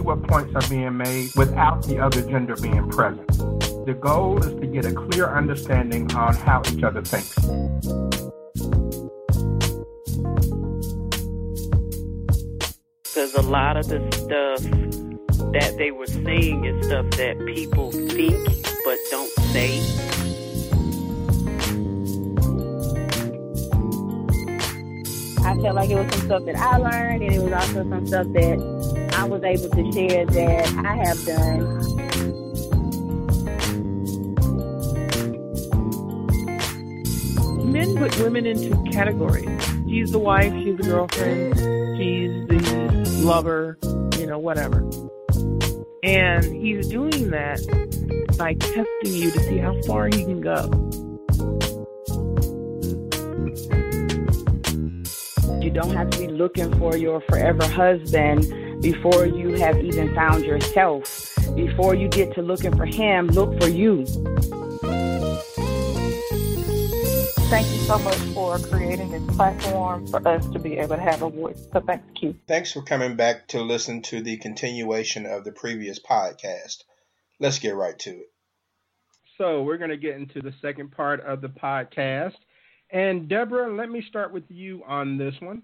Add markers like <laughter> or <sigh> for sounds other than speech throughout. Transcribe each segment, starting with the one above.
exactly what points are being made without the other gender being present. The goal is to get a clear understanding on how each other thinks. Because a lot of the stuff that they were saying is stuff that people think but don't say. I felt like it was some stuff that I learned, and it was also some stuff that I was able to share that I have done. Men put women into categories. She's the wife, she's the girlfriend, she's the lover, you know, whatever. And he's doing that by testing you to see how far he can go. You don't have to be looking for your forever husband before you have even found yourself. Before you get to looking for him, look for you. Thank you so much for creating this platform for us to be able to have a voice. So thank you. Thanks for coming back to listen to the continuation of the previous podcast. Let's get right to it. So we're going to get into the second part of the podcast. And Deborah, let me start with you on this one.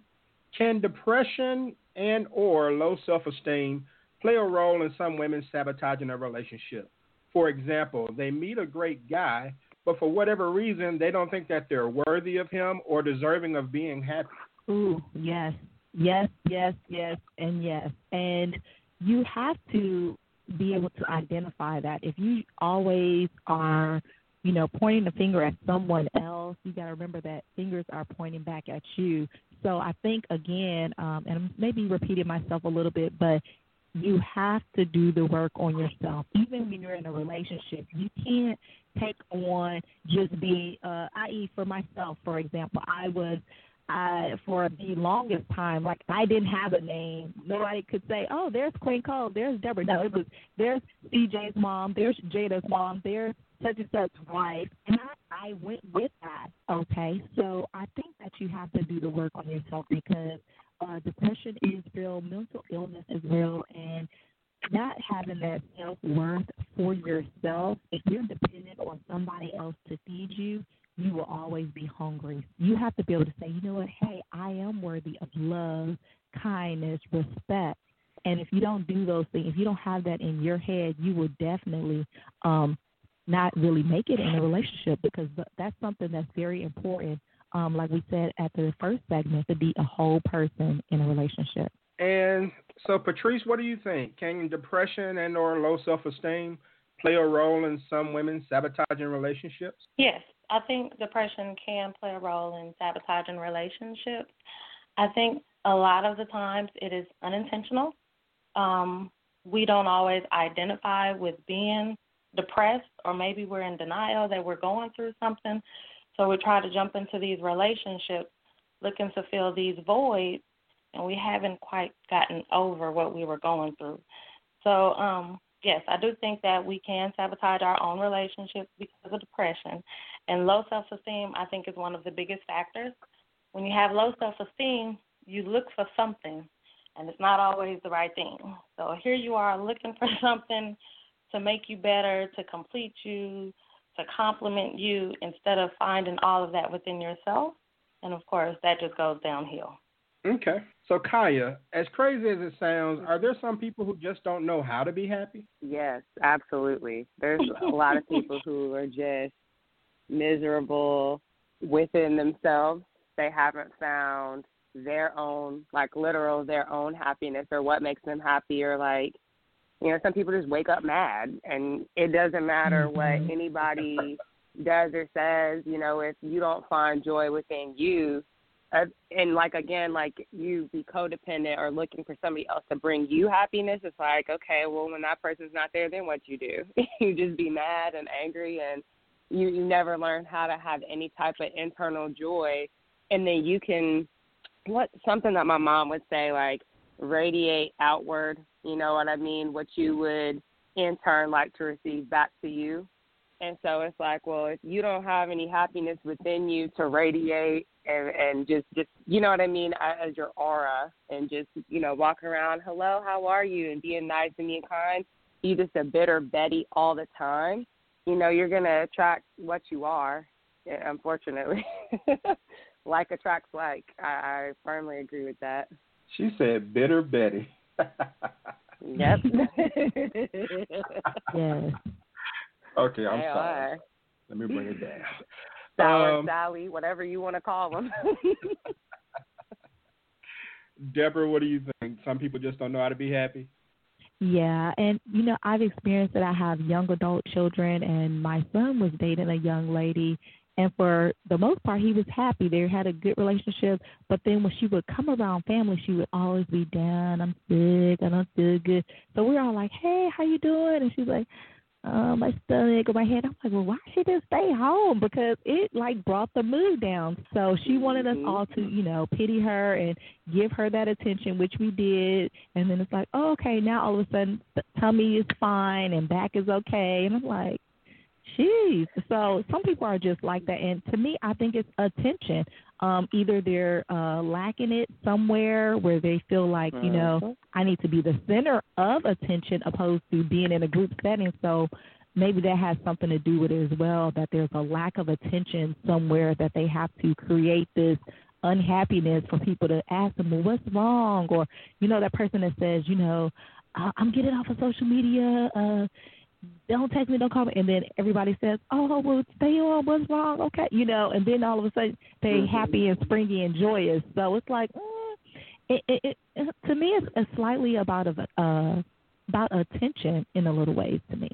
Can depression and or low self-esteem play a role in some women sabotaging a relationship? For example, they meet a great guy, but for whatever reason, they don't think that they're worthy of him or deserving of being happy. Ooh, yes, yes, yes, yes, and yes. And you have to be able to identify that. If you always are, you know, pointing the finger at someone else, you got to remember that fingers are pointing back at you. So I think again, um, and maybe repeating myself a little bit, but you have to do the work on yourself. Even when you're in a relationship, you can't take on just be, uh, i.e., for myself, for example, I was I for the longest time, like I didn't have a name. Nobody could say, "Oh, there's Queen Cole, there's Deborah." No, it was there's CJ's mom, there's Jada's mom, there's such and such wife, and I, I went with that. Okay, so I think that you have to do the work on yourself because uh, depression is real, mental illness is real, and not having that self worth for yourself. If you're dependent on somebody else to feed you, you will always be hungry. You have to be able to say, you know what, hey, I am worthy of love, kindness, respect. And if you don't do those things, if you don't have that in your head, you will definitely um, not really make it in a relationship because that's something that's very important. Um, like we said at the first segment, to be a whole person in a relationship. And so, Patrice, what do you think? Can depression and or low self-esteem play a role in some women sabotaging relationships? Yes, I think depression can play a role in sabotaging relationships. I think a lot of the times it is unintentional. Um, we don't always identify with being depressed, or maybe we're in denial that we're going through something. So we try to jump into these relationships looking to fill these voids, and we haven't quite gotten over what we were going through. So, um, yes, I do think that we can sabotage our own relationships because of depression. And low self esteem, I think, is one of the biggest factors. When you have low self esteem, you look for something, and it's not always the right thing. So here you are looking for <laughs> something to make you better, to complete you, to compliment you, instead of finding all of that within yourself. And of course, that just goes downhill. Okay. So, Kiah, as crazy as it sounds, are there some people who just don't know how to be happy? Yes, absolutely. There's a lot of people who are just miserable within themselves. They haven't found their own, like literal, their own happiness or what makes them happy or like, you know, some people just wake up mad and it doesn't matter mm-hmm. what anybody does or says, you know, if you don't find joy within you, uh, and like again, like you be codependent or looking for somebody else to bring you happiness, it's like, okay, well, when that person's not there, then what you do? <laughs> you just be mad and angry and you, you never learn how to have any type of internal joy and then you can what something that my mom would say like radiate outward you know what i mean what you would in turn like to receive back to you And so it's like, well, if you don't have any happiness within you to radiate and and just just you know what I mean as your aura and just you know walk around, hello, how are you, and being nice to me and being kind, you just a bitter Betty all the time. You know, you're gonna attract what you are. Eh, unfortunately, <laughs> like attracts like. I, I firmly agree with that. She said bitter Betty. yep. <laughs> yes. Okay, I'm they sorry. Are. Let me bring it down. Sour um, Sally, whatever you want to call them. <laughs> Deborah, what do you think? Some people just don't know how to be happy. Yeah, and you know, I've experienced that I have young adult children and my son was dating a young lady and for the most part he was happy. They had a good relationship, but then when she would come around family, she would always be down, I'm sick, I don't feel good. So we're all like, Hey, how you doing? And she's like, uh, my stomach or my head. I'm like, well, why she didn't stay home? Because it like brought the mood down. So she wanted us all to, you know, pity her and give her that attention, which we did. And then it's like, oh, okay, now all of a sudden, tummy is fine and back is okay. And I'm like, Jeez. So some people are just like that, and to me, I think it's attention. Um, either they're uh, lacking it somewhere where they feel like you know Mhm. I need to be the center of attention, opposed to being in a group setting. So maybe that has something to do with it as well. That there's a lack of attention somewhere that they have to create this unhappiness for people to ask them, well, what's wrong? Or you know that person that says, you know, "I- I'm getting off of social media. Uh, don't text me, don't call me, and then everybody says, "Oh, well, stay on. What's wrong? Okay, you know." And then all of a sudden, they Mhm. happy and springy and joyous. So it's like, mm, it, it, it to me, it's, it's slightly about of uh about attention in a little ways to me.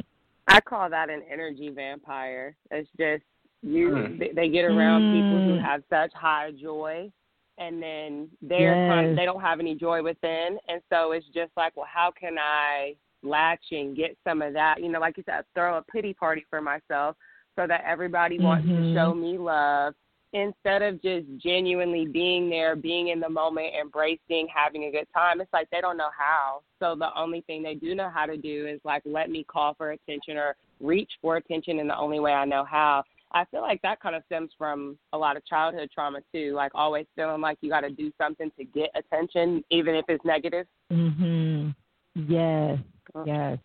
I call that an energy vampire. It's just you. Mm. They, they get around people who Mm. have such high joy, and then they're kind Yes. they don't have any joy within, and so it's just like, well, how can I latch and get some of that? You know, like you said, throw a pity party for myself so that everybody wants to show me love instead of just genuinely being there, being in the moment, embracing, having a good time. It's like they don't know how. So the only thing they do know how to do is like let me call for attention or reach for attention in the only way I know how. I feel like that kind of stems from a lot of childhood trauma too, like always feeling like you got to do something to get attention, even if it's negative. Mhm. Yes. Yes.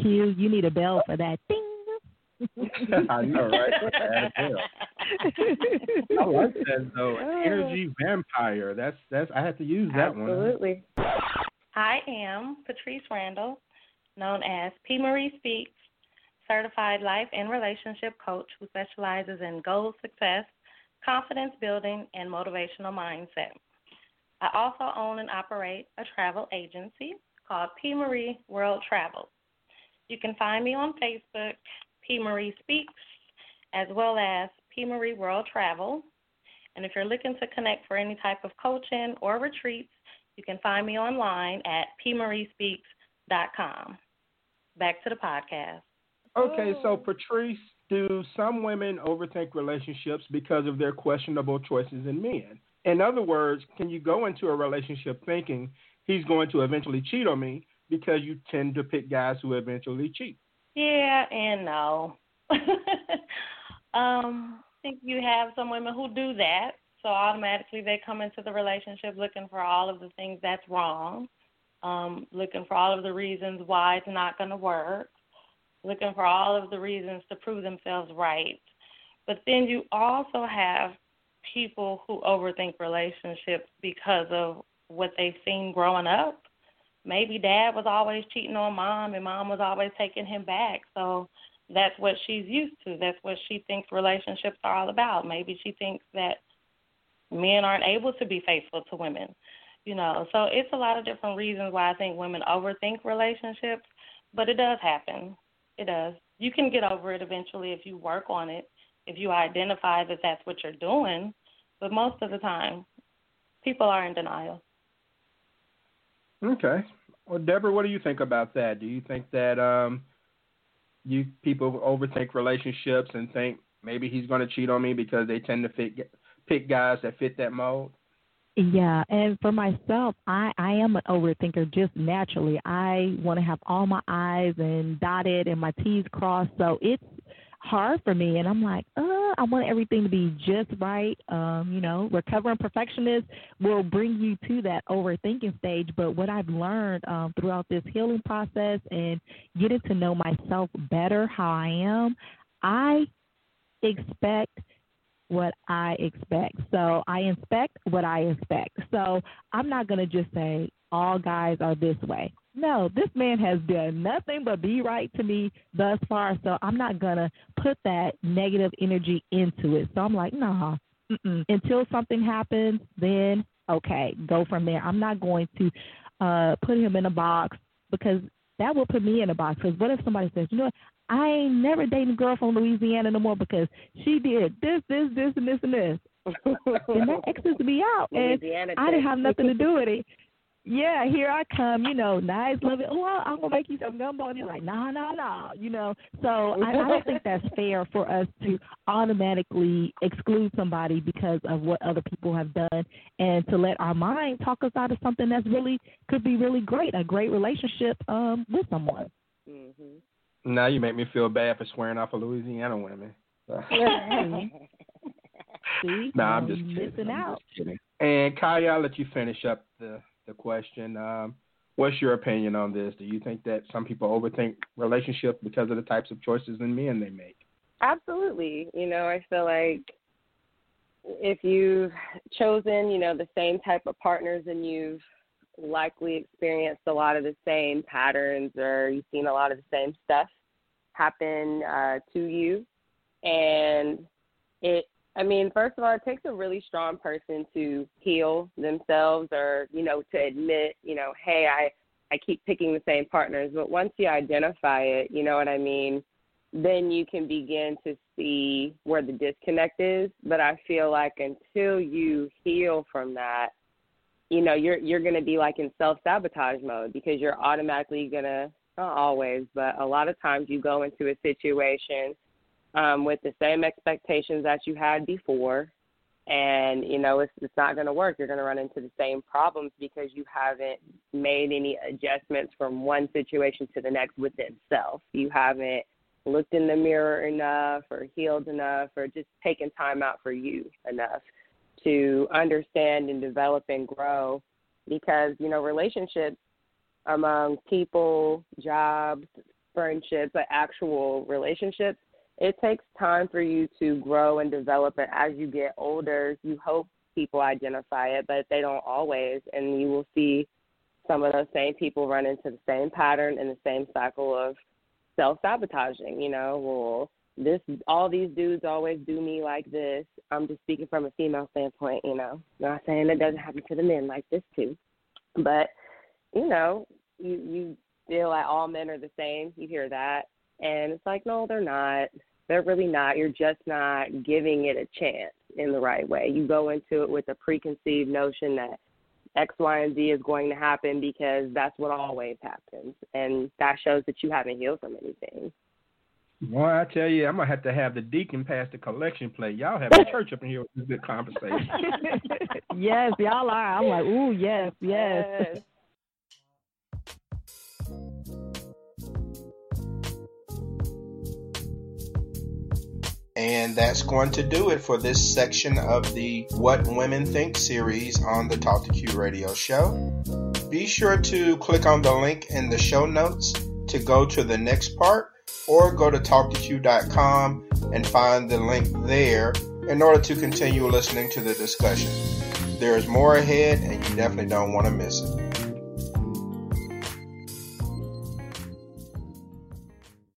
Q, you need a bell for that. Ding. <laughs> I know, right? Bad hell. I like that though. <laughs> Oh. Energy vampire. That's that's. I had to use that one. Absolutely. I am Patrice Randle, known as P. Marie Speaks, certified life and relationship coach who specializes in goal success, confidence building, and motivational mindset. I also own and operate a travel agency called P. Marie World Travel. You can find me on Facebook, P. Marie Speaks, as well as P. Marie World Travel. And if you're looking to connect for any type of coaching or retreats, you can find me online at pmariespeaks.com. Back to the podcast. Okay, so Patrice, do some women overthink relationships because of their questionable choices in men? In other words, can you go into a relationship thinking he's going to eventually cheat on me because you tend to pick guys who eventually cheat? Yeah and no. <laughs> um, I think you have some women who do that, so automatically they come into the relationship looking for all of the things that's wrong, um, looking for all of the reasons why it's not going to work, looking for all of the reasons to prove themselves right. But then you also have people who overthink relationships because of what they've seen growing up. Maybe dad was always cheating on mom and mom was always taking him back. So that's what she's used to. That's what she thinks relationships are all about. Maybe she thinks that men aren't able to be faithful to women. You know, so it's a lot of different reasons why I think women overthink relationships, but it does happen. It does. You can get over it eventually if you work on it, if you identify that that's what you're doing. But most of the time, people are in denial. Okay. Well, Deborah, what do you think about that? Do you think that um, you people overthink relationships and think maybe he's going to cheat on me because they tend to fit, pick guys that fit that mold? Yeah, and for myself, I I am an overthinker just naturally. I want to have all my I's and dotted and my T's crossed, so it's hard for me and I'm like, uh, I want everything to be just right. Um, you know, recovering perfectionist will bring you to that overthinking stage. But what I've learned um, throughout this healing process and getting to know myself better, how I am, I expect what I expect. So I inspect what I expect. So I'm not going to just say all guys are this way. No, this man has done nothing but be right to me thus far. So I'm not going to put that negative energy into it. So I'm like, nah, mm-mm. until something happens, then okay, go from there. I'm not going to uh, put him in a box because that will put me in a box. Because what if somebody says, you know what, I ain't never dating a girl from Louisiana no more because she did this, this, this, and this, and this. <laughs> and that X's me out, and I didn't have nothing to do with it yeah, here I come, you know, nice, love it. Oh, I'm gonna make you some gumbo, and you're like, no, no, no, you know. So I, I don't think that's fair for us to automatically exclude somebody because of what other people have done, and to let our mind talk us out of something that's really could be really great, a great relationship um with someone. Mm-hmm. Now you make me feel bad for swearing off of Louisiana women. <laughs> See, nah, I'm just missing kidding. out. Just kidding. And Kiah, I'll let you finish up the the question. Um, what's your opinion on this? Do you think that some people overthink relationships because of the types of choices and men they make? Absolutely. You know, I feel like if you've chosen, you know, the same type of partners and you've likely experienced a lot of the same patterns or you've seen a lot of the same stuff happen uh, to you and it I mean, first of all, it takes a really strong person to heal themselves or, you know, to admit, you know, hey, I I keep picking the same partners, but once you identify it, you know what I mean, then you can begin to see where the disconnect is, but I feel like until you heal from that, you know, you're you're going to be like in self-sabotage mode because you're automatically going to not always, but a lot of times you go into a situation um, with the same expectations that you had before, and you know it's it's not going to work. You're going to run into the same problems because you haven't made any adjustments from one situation to the next within self. You haven't looked in the mirror enough, or healed enough, or just taken time out for you enough to understand and develop and grow. Because you know relationships among people, jobs, friendships, but actual relationships it takes time for you to grow and develop and as you get older you hope people identify it but they don't always and you will see some of those same people run into the same pattern and the same cycle of self sabotaging you know well this all these dudes always do me like this. I'm just speaking from a female standpoint you know. Not saying it doesn't happen to the men like this too. But you know you you feel like all men are the same. You hear that and it's like, no, they're not. They're really not. You're just not giving it a chance in the right way. You go into it with a preconceived notion that X, Y, and Z is going to happen because that's what always happens. And that shows that you haven't healed from anything. Well, I tell you, I'm gonna have to have the deacon pass the collection plate. Y'all have a <laughs> church up in here with this good conversation. <laughs> <laughs> yes, y'all are. I'm like, ooh, yes, yes. yes. And that's going to do it for this section of the What Women Think series on the Talk to Q radio show. Be sure to click on the link in the show notes to go to the next part or go to talktoq.com and find the link there in order to continue listening to the discussion. There is more ahead and you definitely don't want to miss it.